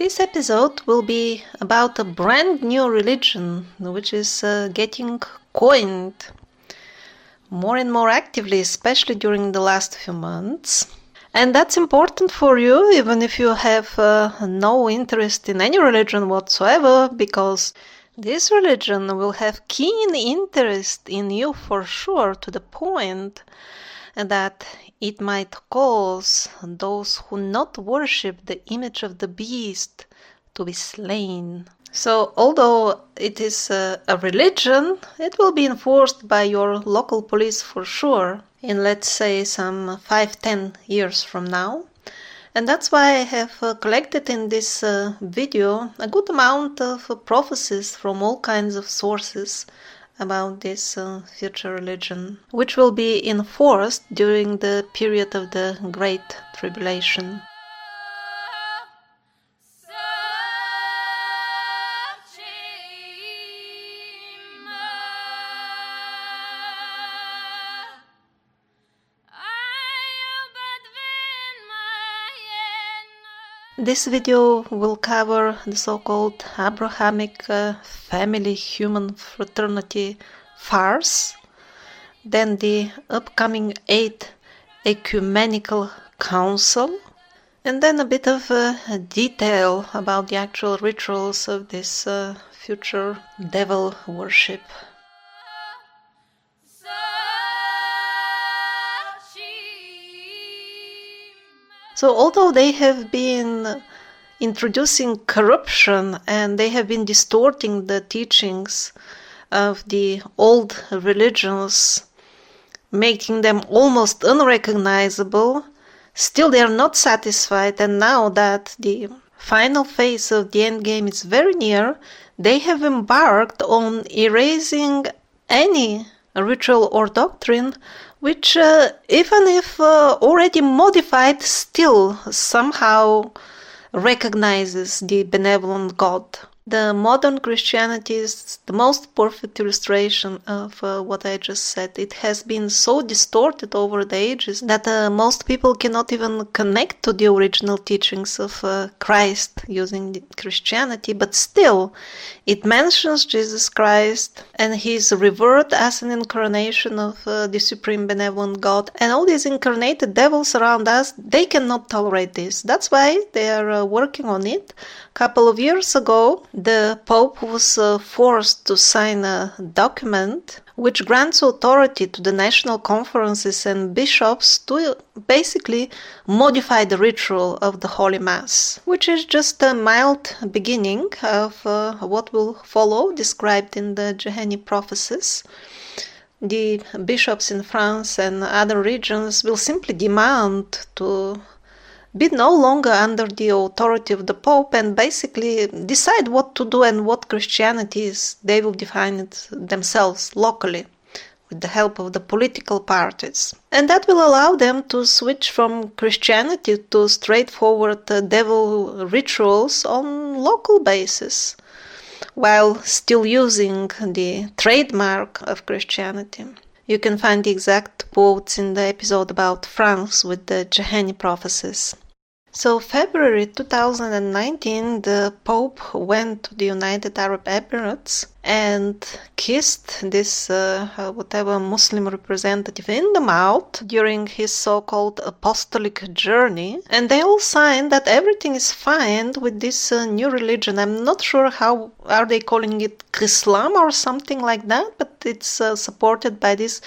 This episode will be about a brand new religion which is uh, getting coined more and more actively, especially during the last few months. And that's important for you, even if you have uh, no interest in any religion whatsoever, because this religion will have keen interest in you for sure, to the point that it might cause those who not worship the image of the beast to be slain. So, although it is a, a, religion, it will be enforced by your local police for sure in, let's say, some five, ten years from now. And that's why I have uh, collected in this uh, video a good amount of prophecies from all kinds of sources about this uh, future religion, which will be enforced during the period of the Great Tribulation. This video will cover the so-called Abrahamic uh, family human fraternity farce, then the upcoming Eighth Ecumenical Council, and then a bit of uh, detail about the actual rituals of this uh, future devil worship. So, although they have been introducing corruption and they have been distorting the teachings of the old religions, making them almost unrecognizable, still they are not satisfied. And now that the final phase of the end game is very near, they have embarked on erasing any ritual or doctrine which, uh, even if uh, already modified, still somehow recognizes the benevolent God. The modern Christianity is the most perfect illustration of uh, what I just said. It has been so distorted over the ages that uh, most people cannot even connect to the original teachings of uh, Christ using Christianity, but still, it mentions Jesus Christ and he is revered as an incarnation of uh, the supreme benevolent God. And all these incarnated devils around us, they cannot tolerate this. That's why they are uh, working on it A couple of years ago, the Pope was uh, forced to sign a document which grants authority to the national conferences and bishops to basically modify the ritual of the Holy Mass, which is just a mild beginning of uh, what will follow, described in the Jahenny prophecies. The bishops in France and other regions will simply demand to be no longer under the authority of the Pope and basically decide what to do and what Christianity is. They will define it themselves locally with the help of the political parties. And that will allow them to switch from Christianity to straightforward uh, devil rituals on local basis while still using the trademark of Christianity. You can find the exact quotes in the episode about France with the Jahenny prophecies. So, February 2019, the Pope went to the United Arab Emirates and kissed this uh, whatever Muslim representative in the mouth during his so-called apostolic journey, and they all signed that everything is fine with this uh, new religion. I'm not sure how are they calling it Islam or something like that, but it's uh, supported by this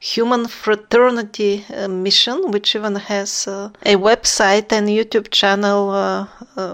human fraternity uh, mission, which even has uh, a website and YouTube channel uh,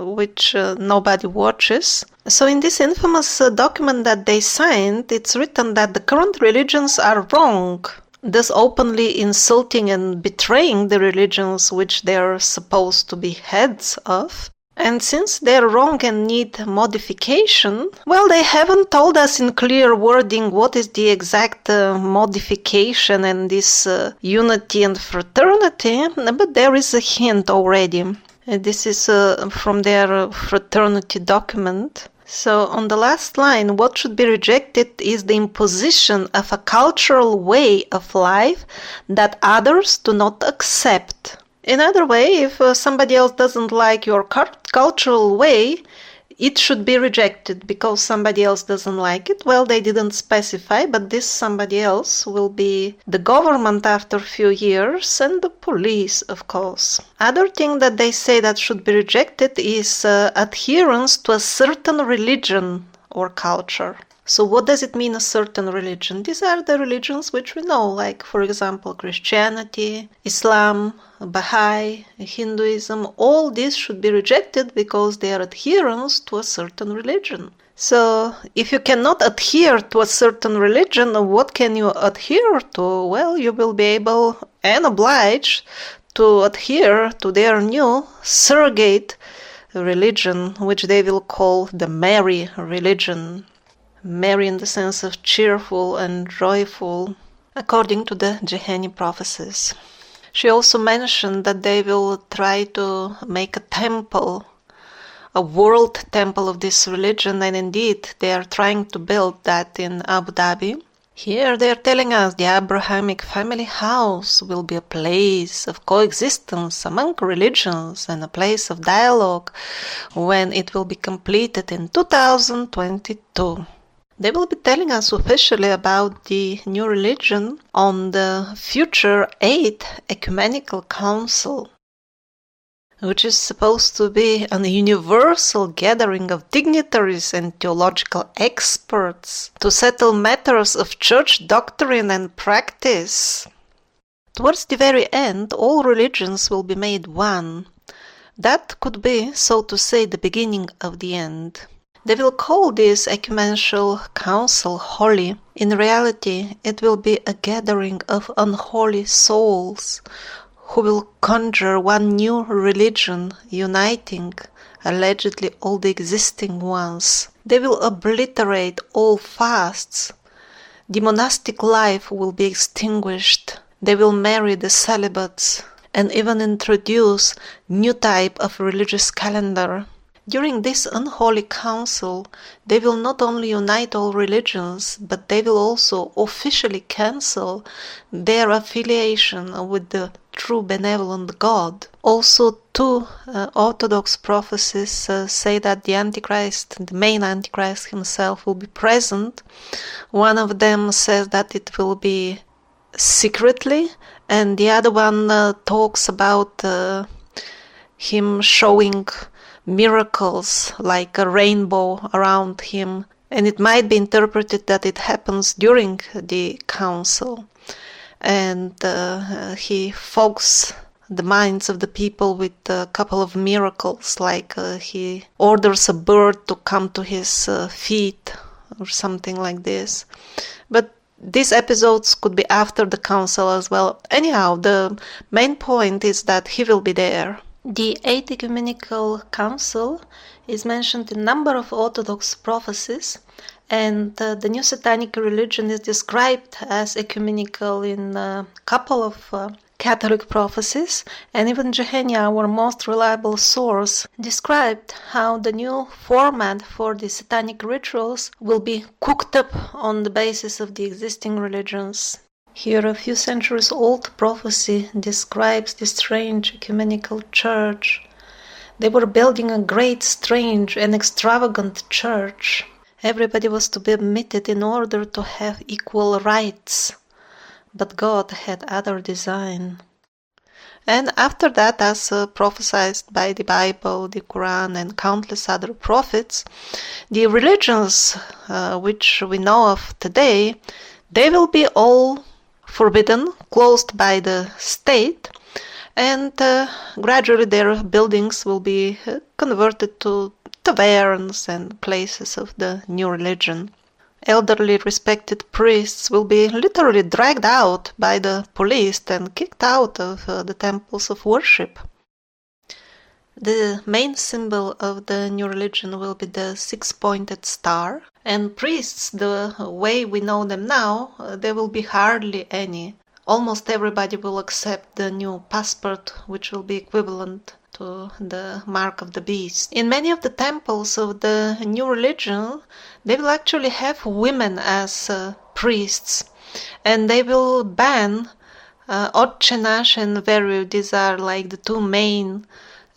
which nobody watches. So, in this infamous uh, document that they signed, it's written that the current religions are wrong, thus openly insulting and betraying the religions which they are supposed to be heads of. And since they're wrong and need modification, well, they haven't told us in clear wording what is the exact uh, modification and this uh, unity and fraternity, but there is a hint already. Uh, this is uh, from their fraternity document. So, on the last line, what should be rejected is the imposition of a cultural way of life that others do not accept. Another way, if uh, somebody else doesn't like your cultural way, it should be rejected because somebody else doesn't like it. Well, they didn't specify, but this somebody else will be the government after a few years and the police, of course. Other thing that they say that should be rejected is uh, adherence to a certain religion or culture. So, what does it mean a certain religion? These are the religions which we know, like, for example, Christianity, Islam, Baha'i, Hinduism. All these should be rejected because they are adherents to a certain religion. So, if you cannot adhere to a certain religion, what can you adhere to? Well, you will be able and obliged to adhere to their new surrogate religion, which they will call the Mary religion merry in the sense of cheerful and joyful, according to the Jahenny prophecies. She also mentioned that they will try to make a temple, a world temple of this religion, and indeed they are trying to build that in Abu Dhabi. Here they are telling us the Abrahamic family house will be a place of coexistence among religions and a place of dialogue when it will be completed in 2022. They will be telling us officially about the new religion on the future 8th Ecumenical Council, which is supposed to be an universal gathering of dignitaries and theological experts to settle matters of church doctrine and practice. Towards the very end, all religions will be made one. That could be, so to say, the beginning of the end. They will call this ecumenical council holy. In reality, it will be a gathering of unholy souls who will conjure one new religion, uniting allegedly all the existing ones. They will obliterate all fasts. The monastic life will be extinguished. They will marry the celibates and even introduce new type of religious calendar during this unholy council, they will not only unite all religions, but they will also officially cancel their affiliation with the true benevolent God. Also, two uh, Orthodox prophecies uh, say that the Antichrist, the main Antichrist himself, will be present. One of them says that it will be secretly, and the other one uh, talks about uh, him showing miracles like a rainbow around him, and it might be interpreted that it happens during the council. And uh, he fogs the minds of the people with a couple of miracles, like uh, he orders a bird to come to his uh, feet or something like this. But these episodes could be after the council as well. Anyhow, the main point is that he will be there. The Eighth Ecumenical Council is mentioned in a number of Orthodox prophecies, and uh, the new satanic religion is described as ecumenical in a couple of uh, Catholic prophecies, and even Jahenny, our most reliable source, described how the new format for the satanic rituals will be cooked up on the basis of the existing religions. Here, a few centuries old prophecy describes the strange ecumenical church. They were building a great, strange, and extravagant church. Everybody was to be admitted in order to have equal rights. But God had other design. And after that, as uh, prophesied by the Bible, the Quran, and countless other prophets, the religions uh, which we know of today, they will be all forbidden, closed by the state, and uh, gradually their buildings will be uh, converted to taverns and places of the new religion. Elderly respected priests will be literally dragged out by the police and kicked out of uh, the temples of worship. The main symbol of the new religion will be the six pointed star, and priests, the way we know them now, there will be hardly any. Almost everybody will accept the new passport, which will be equivalent to the mark of the beast. In many of the temples of the new religion, they will actually have women as uh, priests, and they will ban Uh, Otche Nash and Veryu, these are like the two main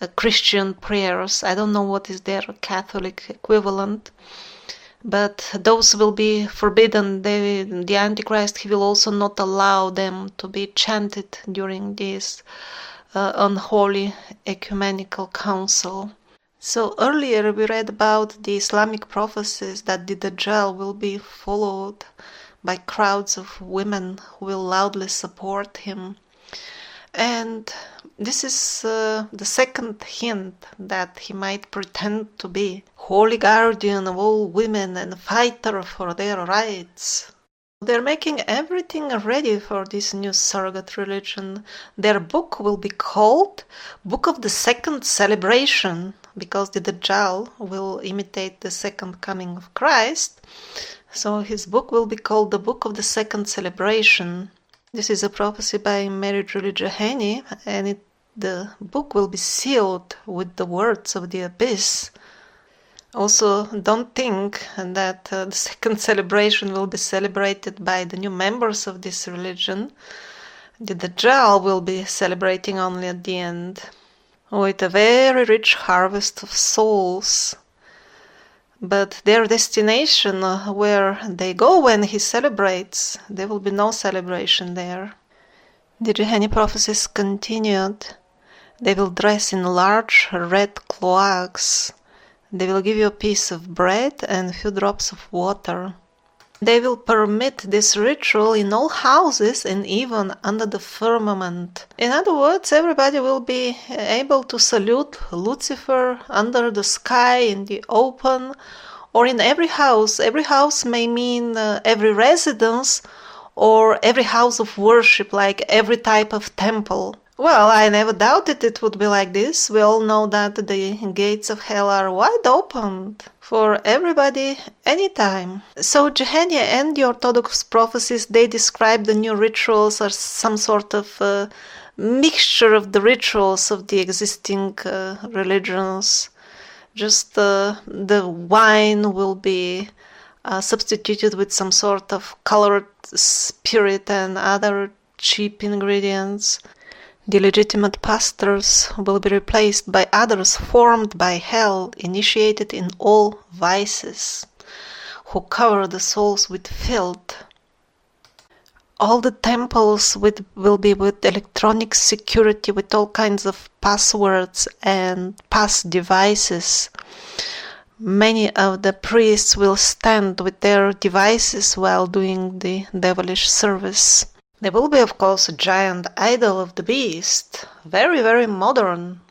uh, Christian prayers. I don't know what is their Catholic equivalent, but those will be forbidden. They, the Antichrist, he will also not allow them to be chanted during this uh, unholy ecumenical council. So earlier we read about the Islamic prophecies that the Dajjal will be followed by crowds of women who will loudly support him. And this is uh, the second hint that he might pretend to be holy guardian of all women and fighter for their rights. They're making everything ready for this new surrogate religion. Their book will be called Book of the Second Celebration because the Dajjal will imitate the second coming of Christ. So his book will be called the Book of the Second Celebration. This is a prophecy by Marie-Julie Jahenny, and it, the book will be sealed with the words of the abyss. Also, don't think that uh, the second celebration will be celebrated by the new members of this religion. The Dajjal will be celebrating only at the end with a very rich harvest of souls. But their destination, uh, where they go when he celebrates, there will be no celebration there. The Jahenny prophecies continued. They will dress in large red cloaks they will give you a piece of bread and a few drops of water. They will permit this ritual in all houses and even under the firmament. In other words, everybody will be able to salute Lucifer under the sky in the open or in every house. Every house may mean uh, every residence or every house of worship, like every type of temple. Well, I never doubted it would be like this. We all know that the gates of hell are wide open for everybody anytime. So Jahenny and the Orthodox prophecies they describe the new rituals as some sort of uh, mixture of the rituals of the existing uh, religions. Just uh, the wine will be uh, substituted with some sort of colored spirit and other cheap ingredients. The legitimate pastors will be replaced by others formed by hell, initiated in all vices, who cover the souls with filth. All the temples with, will be with electronic security, with all kinds of passwords and pass devices. Many of the priests will stand with their devices while doing the devilish service. There will be, of course, a giant idol of the beast, very, very modern.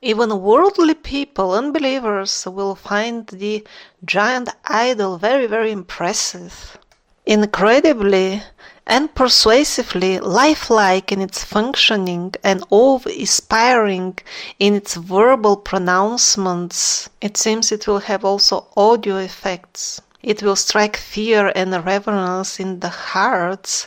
Even worldly people, unbelievers, will find the giant idol very, very impressive. Incredibly and persuasively lifelike in its functioning and awe inspiring in its verbal pronouncements, it seems it will have also audio effects. It will strike fear and reverence in the hearts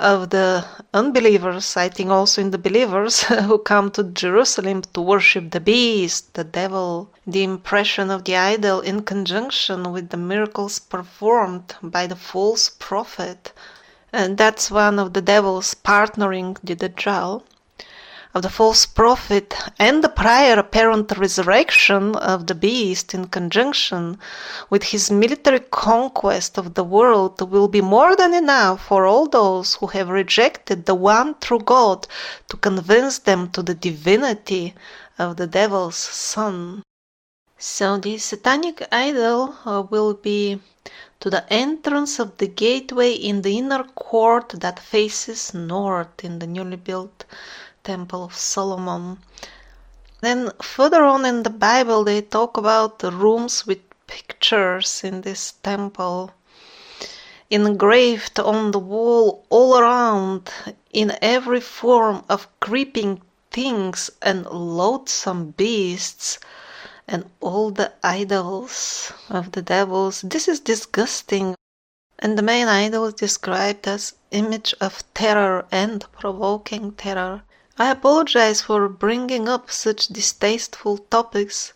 of the unbelievers, I think also in the believers who come to Jerusalem to worship the beast, the devil. The impression of the idol in conjunction with the miracles performed by the false prophet. And that's one of the devils partnering the Dajjal of the false prophet and the prior apparent resurrection of the beast in conjunction with his military conquest of the world will be more than enough for all those who have rejected the one true God to convince them to the divinity of the devil's son. So the satanic idol uh, will be to the entrance of the gateway in the inner court that faces north in the newly built Temple of Solomon. Then further on in the Bible, they talk about the rooms with pictures in this temple, engraved on the wall all around in every form of creeping things and loathsome beasts and all the idols of the devils. This is disgusting. And the main idol is described as image of terror and provoking terror. I apologize for bringing up such distasteful topics,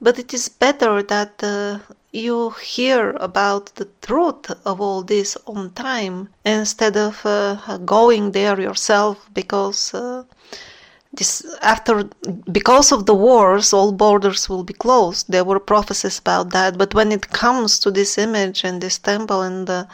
But it is better that uh, you hear about the truth of all this on time instead of uh, going there yourself because uh, this after because of the wars all borders will be closed. There were prophecies about that but when it comes to this image and this temple and the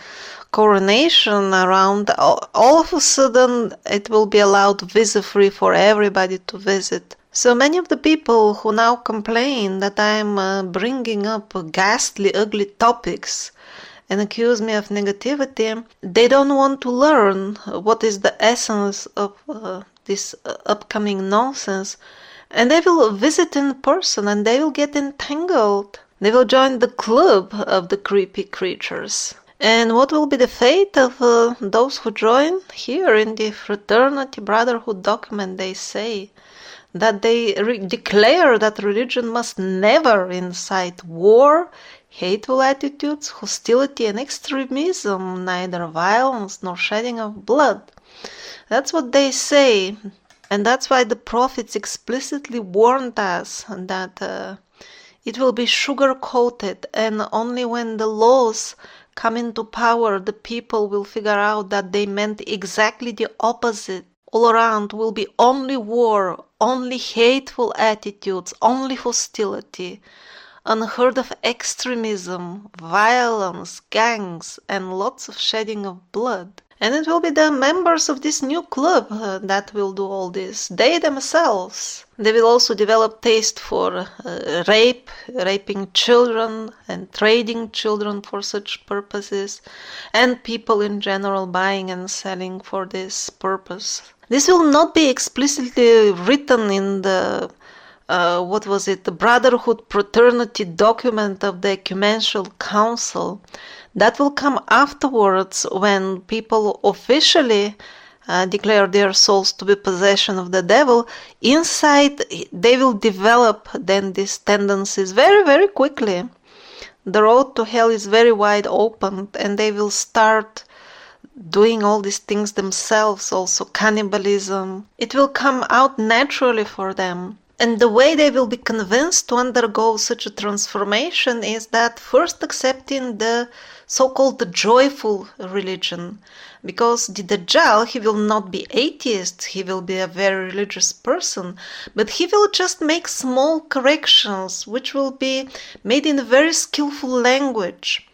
coronation around all, of a sudden it will be allowed visa free for everybody to visit. So many of the people who now complain that I'm uh, bringing up ghastly, ugly topics and accuse me of negativity, they don't want to learn what is the essence of uh, this uh, upcoming nonsense. And they will visit in person and they will get entangled. They will join the club of the creepy creatures. And what will be the fate of uh, those who join? Here in the Fraternity Brotherhood document, they say that they re- declare that religion must never incite war, hateful attitudes, hostility, and extremism, neither violence nor shedding of blood. That's what they say, and that's why the prophets explicitly warned us that uh, it will be sugar coated, and only when the laws come into power, the people will figure out that they meant exactly the opposite all around will be only war, only hateful attitudes, only hostility, unheard of extremism, violence, gangs, and lots of shedding of blood. And it will be the members of this new club uh, that will do all this. They themselves. They will also develop taste for uh, rape, raping children, and trading children for such purposes, and people in general buying and selling for this purpose. This will not be explicitly written in the uh, what was it, the Brotherhood Fraternity document of the Ecumenical Council. That will come afterwards when people officially uh, declare their souls to be possession of the devil. Inside, they will develop then these tendencies very, very quickly. The road to hell is very wide open, and they will start doing all these things themselves, also cannibalism. It will come out naturally for them. And the way they will be convinced to undergo such a transformation is that first accepting the so-called joyful religion. Because the Dajjal, he will not be atheist, he will be a very religious person, but he will just make small corrections which will be made in a very skillful language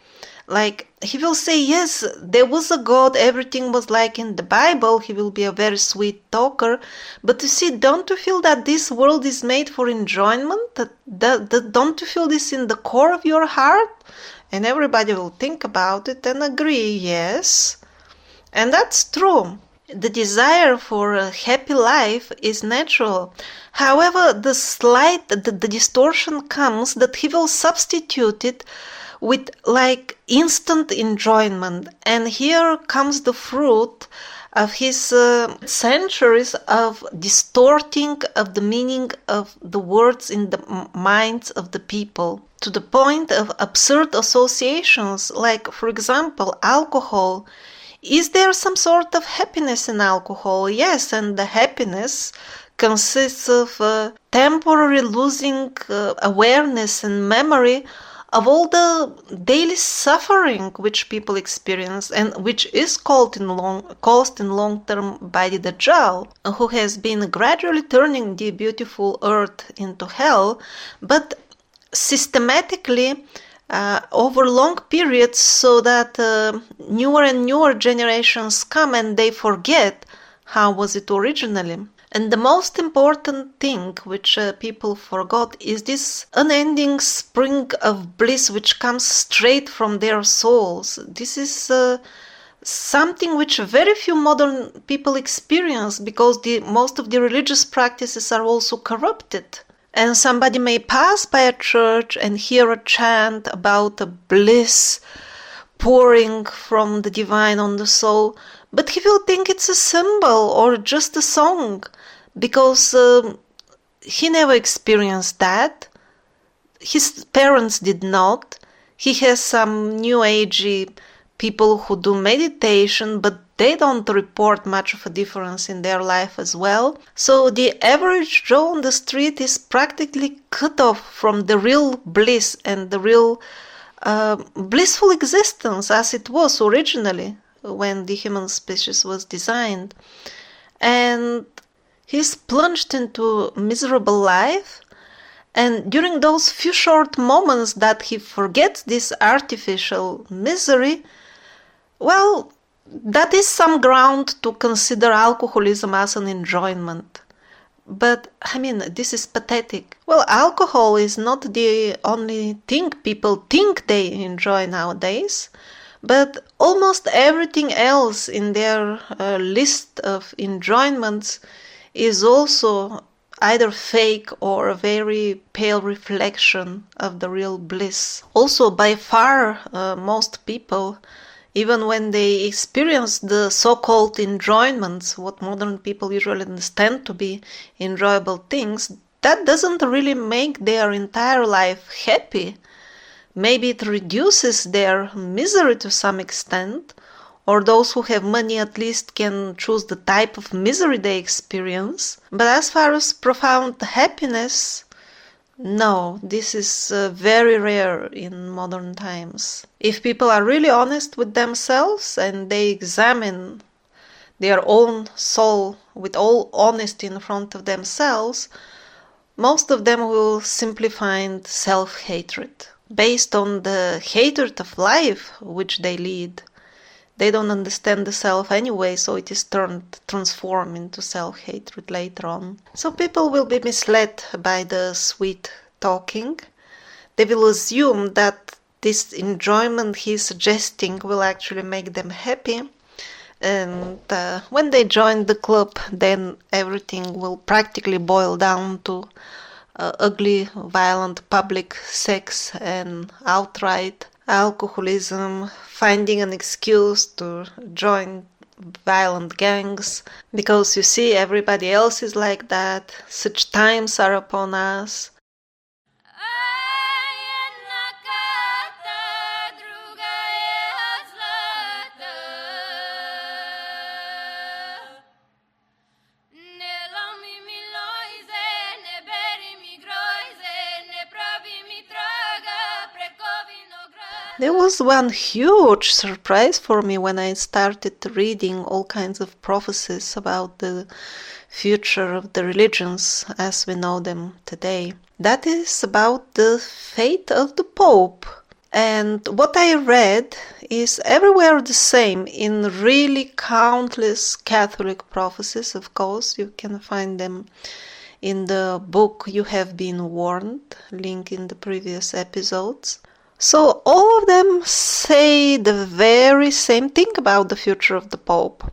like he will say yes there was a god everything was like in the bible he will be a very sweet talker. But you see don't you feel that this world is made for enjoyment? That, that, that don't you feel this in the core of your heart? And everybody will think about it and agree yes. And that's true. The desire for a happy life is natural. However, the slight, the, the distortion comes that he will substitute it with like instant enjoyment. And here comes the fruit of his uh, centuries of distorting of the meaning of the words in the minds of the people to the point of absurd associations like for example alcohol is there some sort of happiness in alcohol yes and the happiness consists of uh, temporary losing uh, awareness and memory of all the daily suffering which people experience and which is caused in long, caused in long term by the Dajjal, who has been gradually turning the beautiful earth into hell, but systematically uh, over long periods so that uh, newer and newer generations come and they forget how was it originally. And the most important thing which uh, people forgot is this unending spring of bliss which comes straight from their souls. This is uh, something which very few modern people experience because the most of the religious practices are also corrupted. And somebody may pass by a church and hear a chant about a bliss pouring from the divine on the soul, but he will think it's a symbol or just a song because um, he never experienced that. His parents did not. He has some new agey people who do meditation, but they don't report much of a difference in their life as well. So the average Joe on the street is practically cut off from the real bliss and the real uh, blissful existence as it was originally when the human species was designed. And he's plunged into miserable life and during those few short moments that he forgets this artificial misery, well, that is some ground to consider alcoholism as an enjoyment. But I mean, this is pathetic. Well, alcohol is not the only thing people think they enjoy nowadays, but almost everything else in their uh, list of enjoyments is also either fake or a very pale reflection of the real bliss. Also, by far, uh, most people, even when they experience the so called enjoyments, what modern people usually understand to be enjoyable things, that doesn't really make their entire life happy. Maybe it reduces their misery to some extent, or those who have money at least can choose the type of misery they experience. But as far as profound happiness, no, this is uh, very rare in modern times. If people are really honest with themselves and they examine their own soul with all honesty in front of themselves, most of them will simply find self hatred based on the hatred of life which they lead they don't understand the self anyway, so it is turned transformed into self hatred later on. So people will be misled by the sweet talking. They will assume that this enjoyment he's suggesting will actually make them happy. And uh, when they join the club, then everything will practically boil down to uh, ugly, violent public sex and outright alcoholism, finding an excuse to join violent gangs because you see everybody else is like that such times are upon us There was one huge surprise for me when I started reading all kinds of prophecies about the future of the religions as we know them today. That is about the fate of the Pope. And what I read is everywhere the same in really countless Catholic prophecies, of course. You can find them in the book You Have Been Warned, link in the previous episodes. So all of them say the very same thing about the future of the Pope.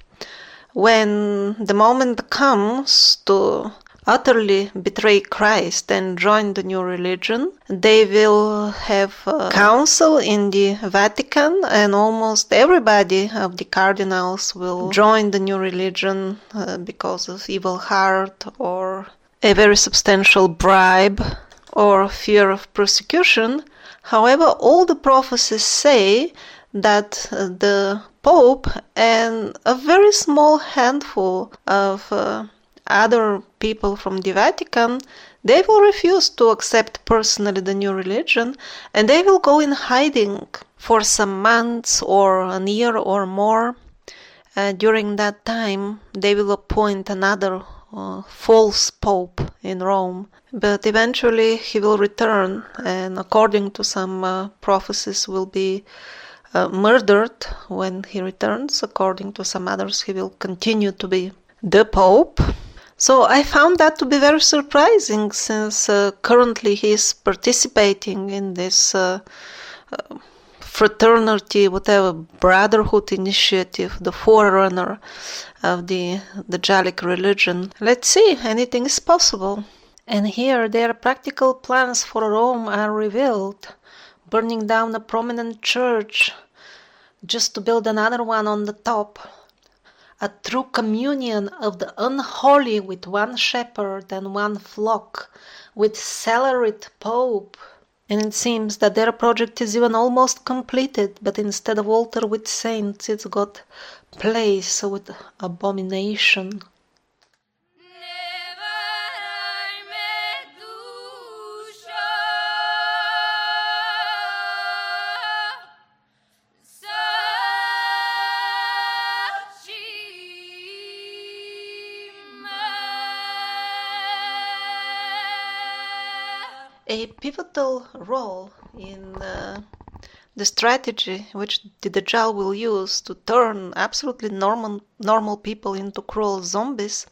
When the moment comes to utterly betray Christ and join the new religion, they will have a council in the Vatican, and almost everybody of the cardinals will join the new religion uh, because of evil heart or a very substantial bribe or fear of persecution. However, all the prophecies say that uh, the Pope and a very small handful of uh, other people from the Vatican they will refuse to accept personally the new religion and they will go in hiding for some months or a year or more. Uh, during that time, they will appoint another uh, false pope in Rome. But eventually he will return, and according to some uh, prophecies, will be uh, murdered when he returns. According to some others, he will continue to be the pope. So I found that to be very surprising, since uh, currently he is participating in this uh, uh, fraternity, whatever brotherhood initiative, the forerunner of the the Dajjalic religion. Let's see, anything is possible. And here their practical plans for Rome are revealed, burning down a prominent church just to build another one on the top. A true communion of the unholy with one shepherd and one flock, with salaried pope And it seems that their project is even almost completed, but instead of altar with saints, it's got place with abomination. A pivotal role in uh, the strategy which the Dajjal will use to turn absolutely normal normal people into cruel zombies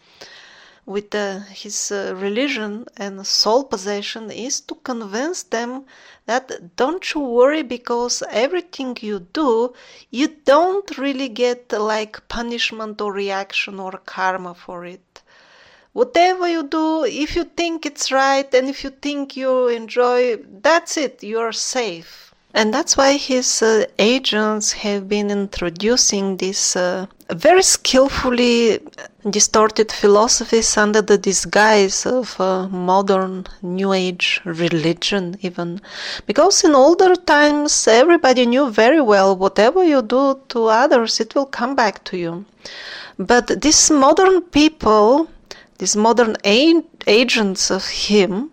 with uh, his uh, religion and soul possession is to convince them that don't you worry because everything you do you don't really get like punishment or reaction or karma for it whatever you do, if you think it's right and if you think you enjoy, that's it, you're safe. And that's why his uh, agents have been introducing these uh, very skillfully distorted philosophies under the disguise of uh, modern New Age religion, even. Because in older times, everybody knew very well whatever you do to others, it will come back to you. But these modern people, these modern agents of him,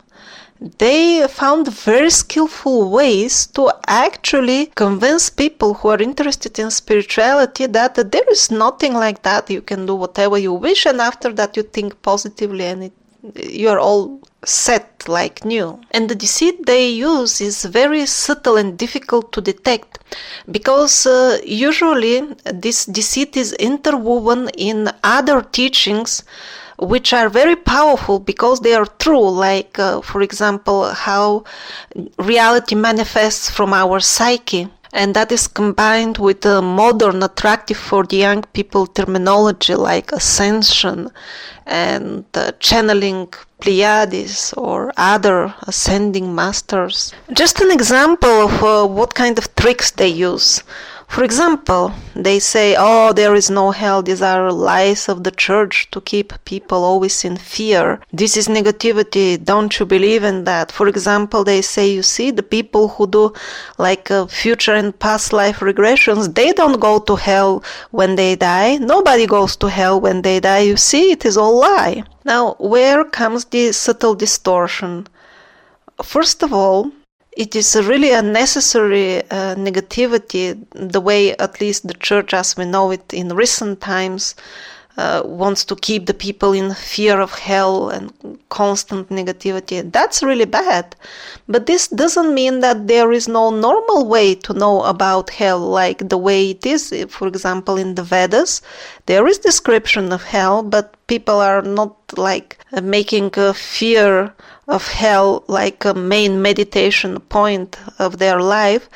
they found very skillful ways to actually convince people who are interested in spirituality that there is nothing like that. You can do whatever you wish, and after that, you think positively, and it, you're all set like new. And the deceit they use is very subtle and difficult to detect because uh, usually this deceit is interwoven in other teachings which are very powerful because they are true, like, uh, for example, how reality manifests from our psyche. And that is combined with a modern, attractive for the young people terminology like ascension and uh, channeling Pleiades or other ascending masters. Just an example of uh, what kind of tricks they use. For example, they say, oh, there is no hell. These are lies of the church to keep people always in fear. This is negativity. Don't you believe in that? For example, they say, you see, the people who do like uh, future and past life regressions, they don't go to hell when they die. Nobody goes to hell when they die. You see, it is all lie. Now, where comes the subtle distortion? First of all, it is really a necessary uh, negativity, the way at least the church as we know it in recent times uh, wants to keep the people in fear of hell and constant negativity. That's really bad. But this doesn't mean that there is no normal way to know about hell, like the way it is. For example, in the Vedas, there is description of hell, but people are not like uh, making a fear of hell like a main meditation point of their life,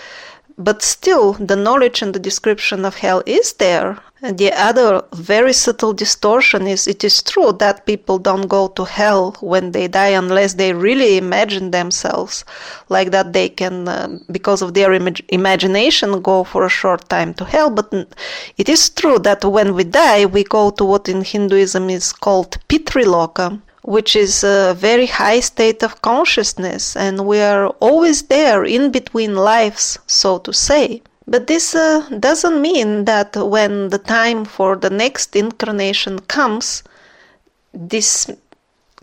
but still the knowledge and the description of hell is there. And the other very subtle distortion is it is true that people don't go to hell when they die unless they really imagine themselves like that they can, uh, because of their imag- imagination, go for a short time to hell. But it is true that when we die, we go to what in Hinduism is called Pitriloka, which is a very high state of consciousness, and we are always there in between lives, so to say. But this uh, doesn't mean that when the time for the next incarnation comes, this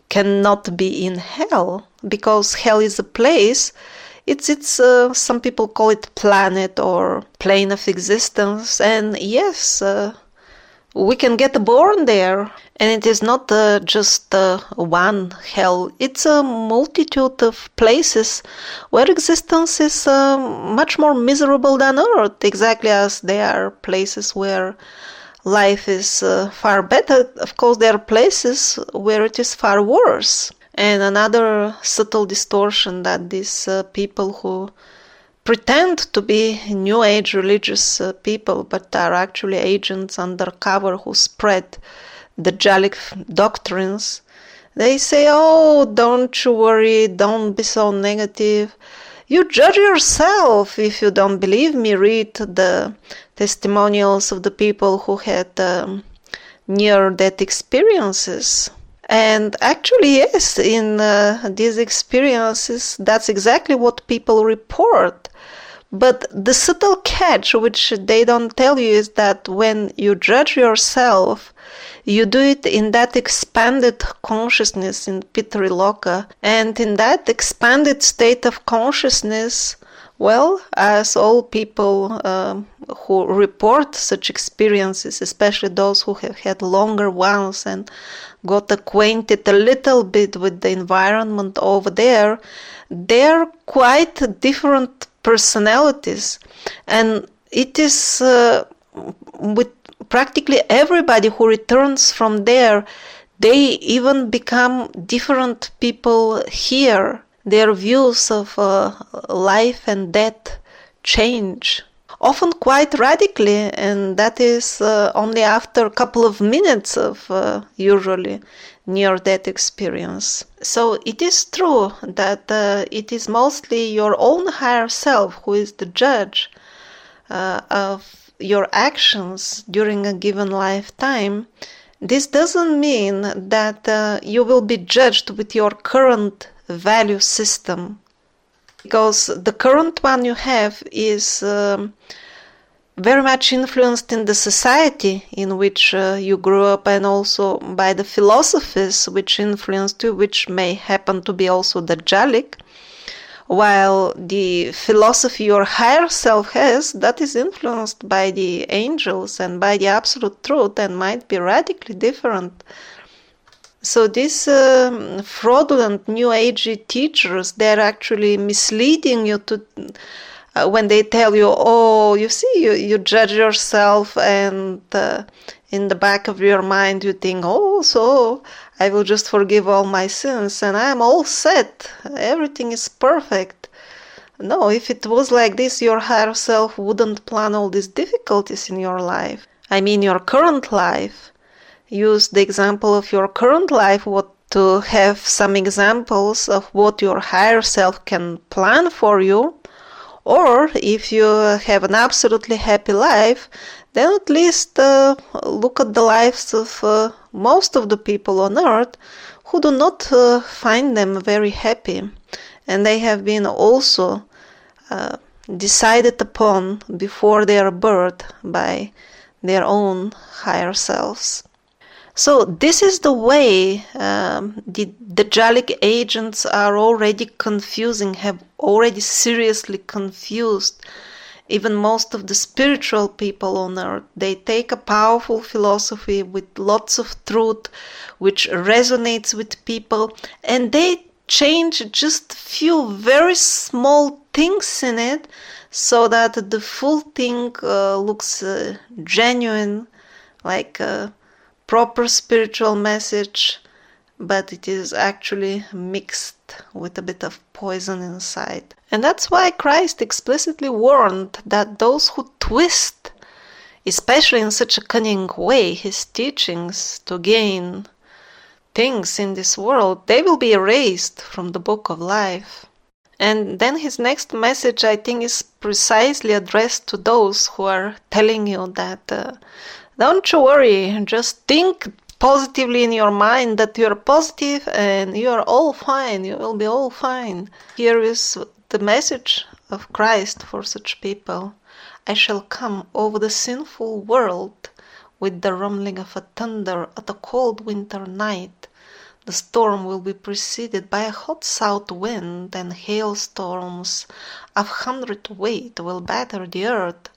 cannot be in hell, because hell is a place. It's it's uh, some people call it planet or plane of existence, and yes, uh, we can get born there. And it is not uh, just uh, one hell. It's a multitude of places where existence is uh, much more miserable than earth exactly as there are places where life is uh, far better. Of course there are places where it is far worse. And another subtle distortion that these uh, people who pretend to be New Age religious uh, people, but are actually agents undercover who spread the Dajjalic doctrines. They say, Oh, don't you worry, don't be so negative. You judge yourself if you don't believe me. Read the testimonials of the people who had um, near death experiences. And actually, yes, in uh, these experiences, that's exactly what people report. But the subtle catch, which they don't tell you, is that when you judge yourself, you do it in that expanded consciousness in Pitriloka. And in that expanded state of consciousness, well, as all people um, who report such experiences, especially those who have had longer ones and got acquainted a little bit with the environment over there, they're quite different personalities. And it is uh, with practically everybody who returns from there, they even become different people here. Their views of uh, life and death change often quite radically, and that is uh, only after a couple of minutes of uh, usually near death experience. So it is true that uh, it is mostly your own higher self who is the judge uh, of your actions during a given lifetime. This doesn't mean that uh, you will be judged with your current value system because the current one you have is um, very much influenced in the society in which uh, you grew up and also by the philosophies which influenced you, which may happen to be also Dajjalic. While the philosophy your higher self has, that is influenced by the angels and by the absolute truth and might be radically different. So these um, fraudulent new agey teachers, they're actually misleading you to uh, when they tell you, oh, you see, you, you judge yourself, and uh, in the back of your mind, you think, oh, so I will just forgive all my sins and I'm all set. Everything is perfect. No, if it was like this, your higher self wouldn't plan all these difficulties in your life. I mean, your current life. Use the example of your current life, what to have some examples of what your higher self can plan for you or if you have an absolutely happy life, then at least uh, look at the lives of uh, most of the people on earth who do not uh, find them very happy. And they have been also uh, decided upon before their birth by their own higher selves. So this is the way um, the, Dajjalic agents are already confusing, have already seriously confused even most of the spiritual people on earth. They take a powerful philosophy with lots of truth, which resonates with people, and they change just few very small things in it so that the full thing uh, looks uh, genuine, like uh, proper spiritual message, but it is actually mixed with a bit of poison inside. And that's why Christ explicitly warned that those who twist, especially in such a cunning way, his teachings to gain things in this world, they will be erased from the book of life. And then his next message, I think, is precisely addressed to those who are telling you that uh, don't you worry, just think positively in your mind that you're positive and you're all fine, you will be all fine. Here is the message of Christ for such people. I shall come over the sinful world with the rumbling of a thunder at a cold winter night. The storm will be preceded by a hot south wind, and hailstorms of hundredweight will batter the earth.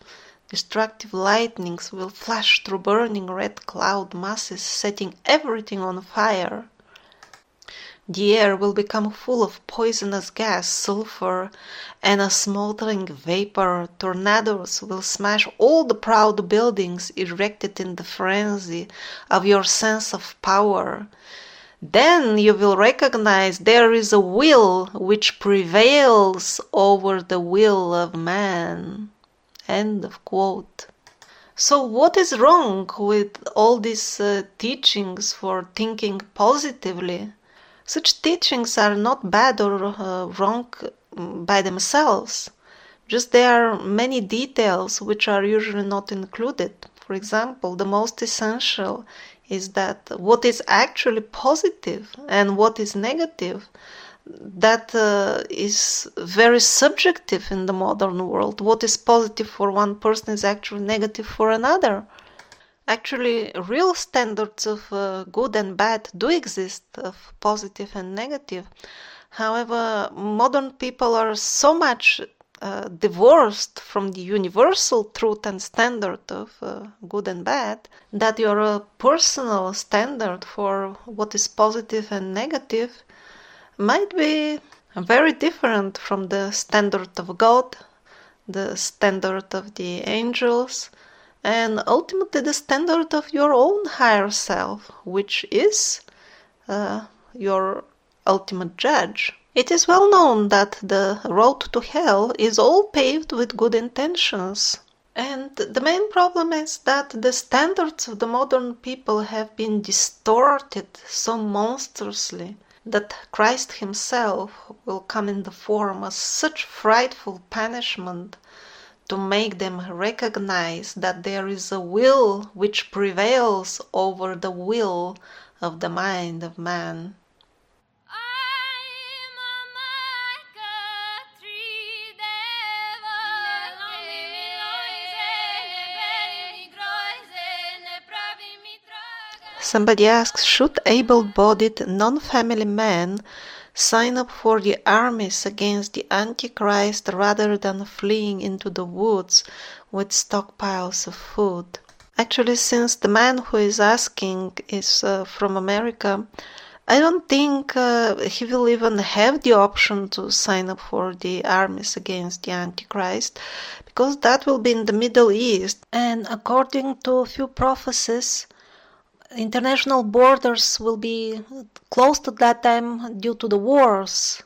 Destructive lightnings will flash through burning red cloud masses, setting everything on fire. The air will become full of poisonous gas, sulfur, and a smoldering vapor. Tornadoes will smash all the proud buildings erected in the frenzy of your sense of power. Then you will recognize there is a will which prevails over the will of man. End of quote. So, what is wrong with all these uh, teachings for thinking positively? Such teachings are not bad or uh, wrong mm, by themselves, just there are many details which are usually not included. For example, the most essential is that what is actually positive and what is negative that uh, is very subjective in the modern world. What is positive for one person is actually negative for another. Actually, real standards of uh, good and bad do exist, of positive and negative. However, modern people are so much uh, divorced from the universal truth and standard of uh, good and bad that your uh, personal standard for what is positive and negative might be very different from the standard of God, the standard of the angels, and ultimately the standard of your own higher self, which is uh, your ultimate judge. It is well known that the road to hell is all paved with good intentions. And the main problem is that the standards of the modern people have been distorted so monstrously that Christ Himself will come in the form of such frightful punishment to make them recognize that there is a will which prevails over the will of the mind of man. Somebody asks Should able bodied, non family men sign up for the armies against the Antichrist rather than fleeing into the woods with stockpiles of food? Actually, since the man who is asking is uh, from America, I don't think uh, he will even have the option to sign up for the armies against the Antichrist because that will be in the Middle East. And according to a few prophecies, international borders will be closed at that time due to the wars.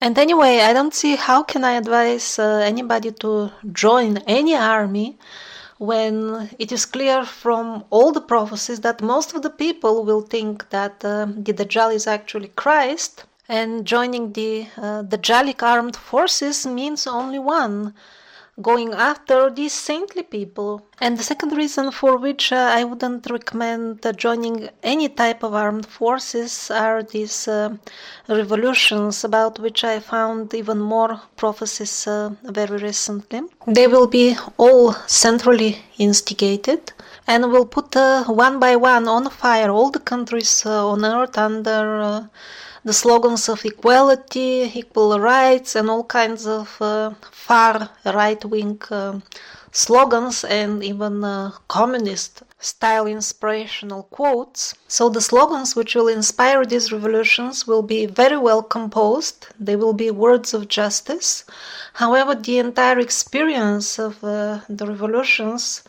And anyway, I don't see how can I advise uh, anybody to join any army when it is clear from all the prophecies that most of the people will think that uh, the Dajjal is actually Christ, and joining the uh, Dajjalic armed forces means only one going after these saintly people. And the second reason for which uh, I wouldn't recommend uh, joining any type of armed forces are these uh, revolutions about which I found even more prophecies uh, very recently. They will be all centrally instigated and will put uh, one by one on fire all the countries uh, on earth under the slogans of equality, equal rights, and all kinds of uh, far right wing uh, slogans and even uh, communist style inspirational quotes. So, the slogans which will inspire these revolutions will be very well composed, they will be words of justice. However, the entire experience of uh, the revolutions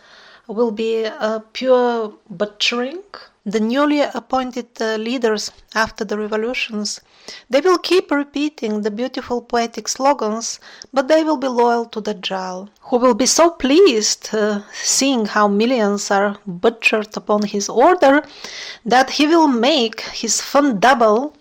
will be a pure butchering the newly appointed uh, leaders after the revolutions, they will keep repeating the beautiful poetic slogans, but they will be loyal to the Dajjal, who will be so pleased uh, seeing how millions are butchered upon his order that he will make his fun double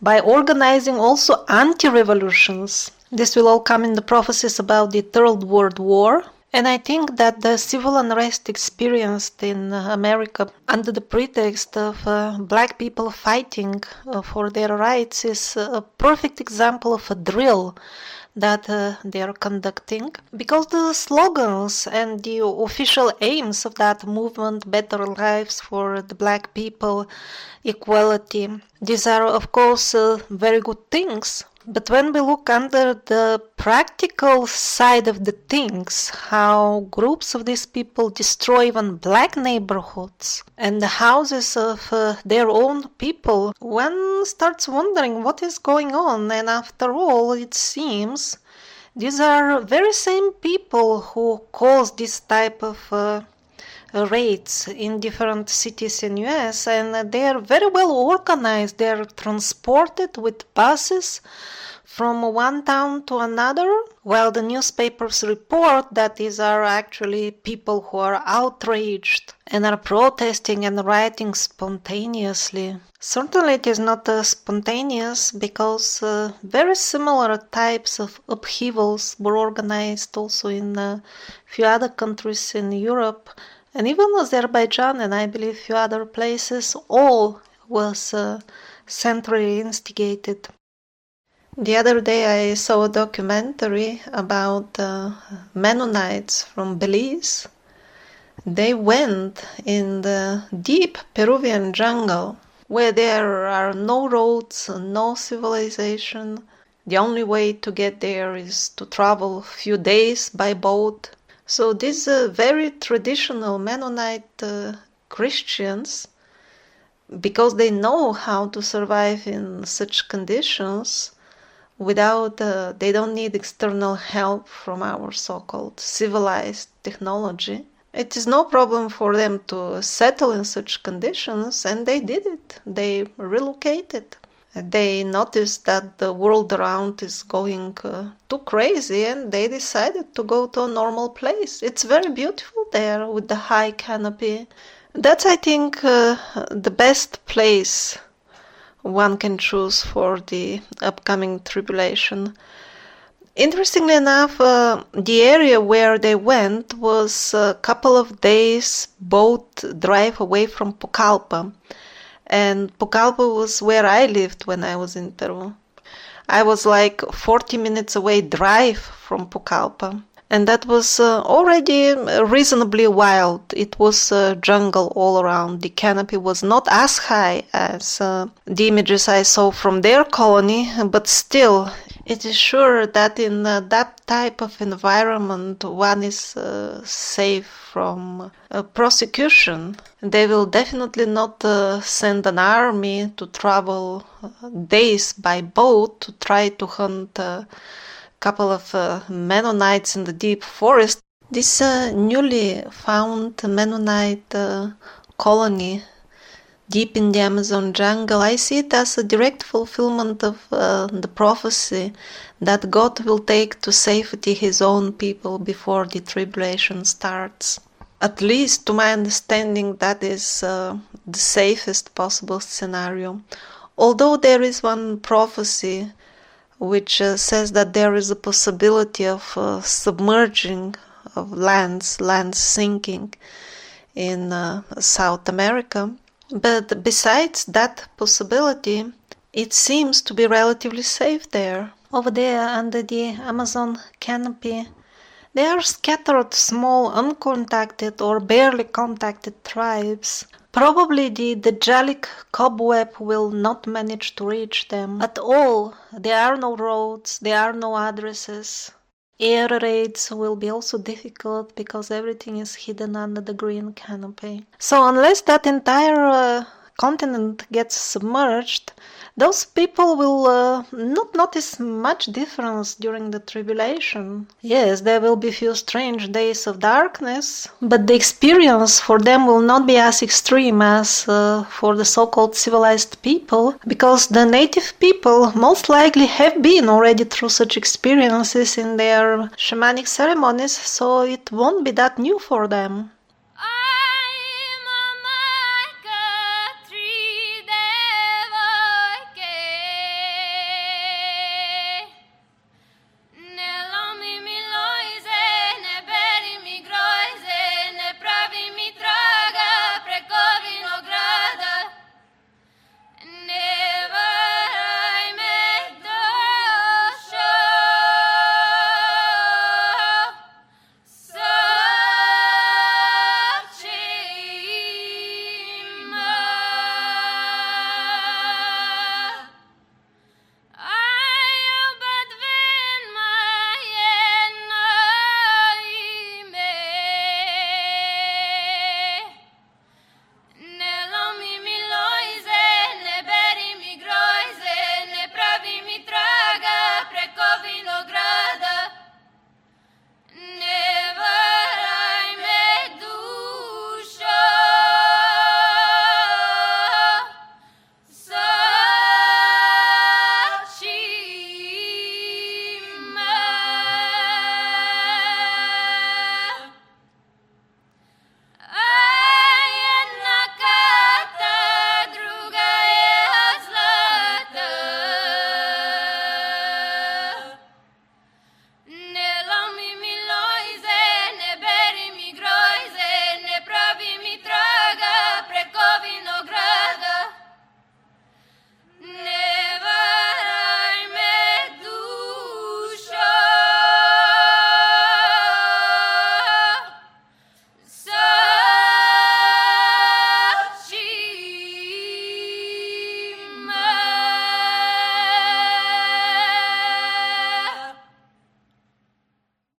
by organizing also anti-revolutions. This will all come in the prophecies about the Third World War, and I think that the civil unrest experienced in America under the pretext of uh, black people fighting uh, for their rights is a perfect example of a drill that uh, they are conducting. Because the slogans and the official aims of that movement better lives for the black people equality these are of course uh, very good things but when we look under the practical side of the things, how groups of these people destroy even black neighborhoods and the houses of uh, their own people, one starts wondering what is going on. And after all, it seems these are very same people who cause this type of uh, raids in different cities in US and they are very well organized. They are transported with buses from one town to another, while the newspapers report that these are actually people who are outraged and are protesting and writing spontaneously. Certainly, it is not uh, spontaneous because uh, very similar types of upheavals were organized also in a few other countries in Europe And even Azerbaijan and I believe few other places, all was uh, centrally instigated. The other day I saw a documentary about uh, Mennonites from Belize. They went in the deep Peruvian jungle where there are no roads, no civilization. The only way to get there is to travel a few days by boat. So these uh, very traditional Mennonite uh, Christians, because they know how to survive in such conditions, without uh, they don't need external help from our so-called civilized technology. It is no problem for them to settle in such conditions and they did it. They relocated they noticed that the world around is going uh, too crazy and they decided to go to a normal place it's very beautiful there with the high canopy that's i think uh, the best place one can choose for the upcoming tribulation. Interestingly enough, uh, the area where they went was a couple of days boat drive away from Pucallpa. And Pucallpa was where I lived when I was in Peru. I was like 40 minutes away drive from Pucallpa and that was uh, already reasonably wild. It was uh, jungle all around. The canopy was not as high as uh, the images I saw from their colony, but still, it is sure that in uh, that type of environment one is uh, safe from uh, prosecution. They will definitely not send an army to travel days by boat to try to hunt a couple of uh, Mennonites in the deep forest. This uh, newly found Mennonite uh, colony deep in the Amazon jungle, I see it as a direct fulfillment of uh, the prophecy that God will take to safety his own people before the tribulation starts. At least to my understanding, that is uh, the safest possible scenario. Although there is one prophecy which uh, says that there is a possibility of uh, submerging of lands, lands sinking in uh, South America. But besides that possibility, it seems to be relatively safe there. Over there, under the Amazon canopy, there are scattered small, uncontacted or barely contacted tribes Probably the Dajjalic cobweb will not manage to reach them at all. There are no roads, there are no addresses. Air raids will be also difficult because everything is hidden under the green canopy. So, unless that entire uh, continent gets submerged, those people will uh, not notice much difference during the tribulation. Yes, there will be few strange days of darkness, but the experience for them will not be as extreme as uh, for the so-called civilized people, because the native people most likely have been already through such experiences in their shamanic ceremonies, so it won't be that new for them.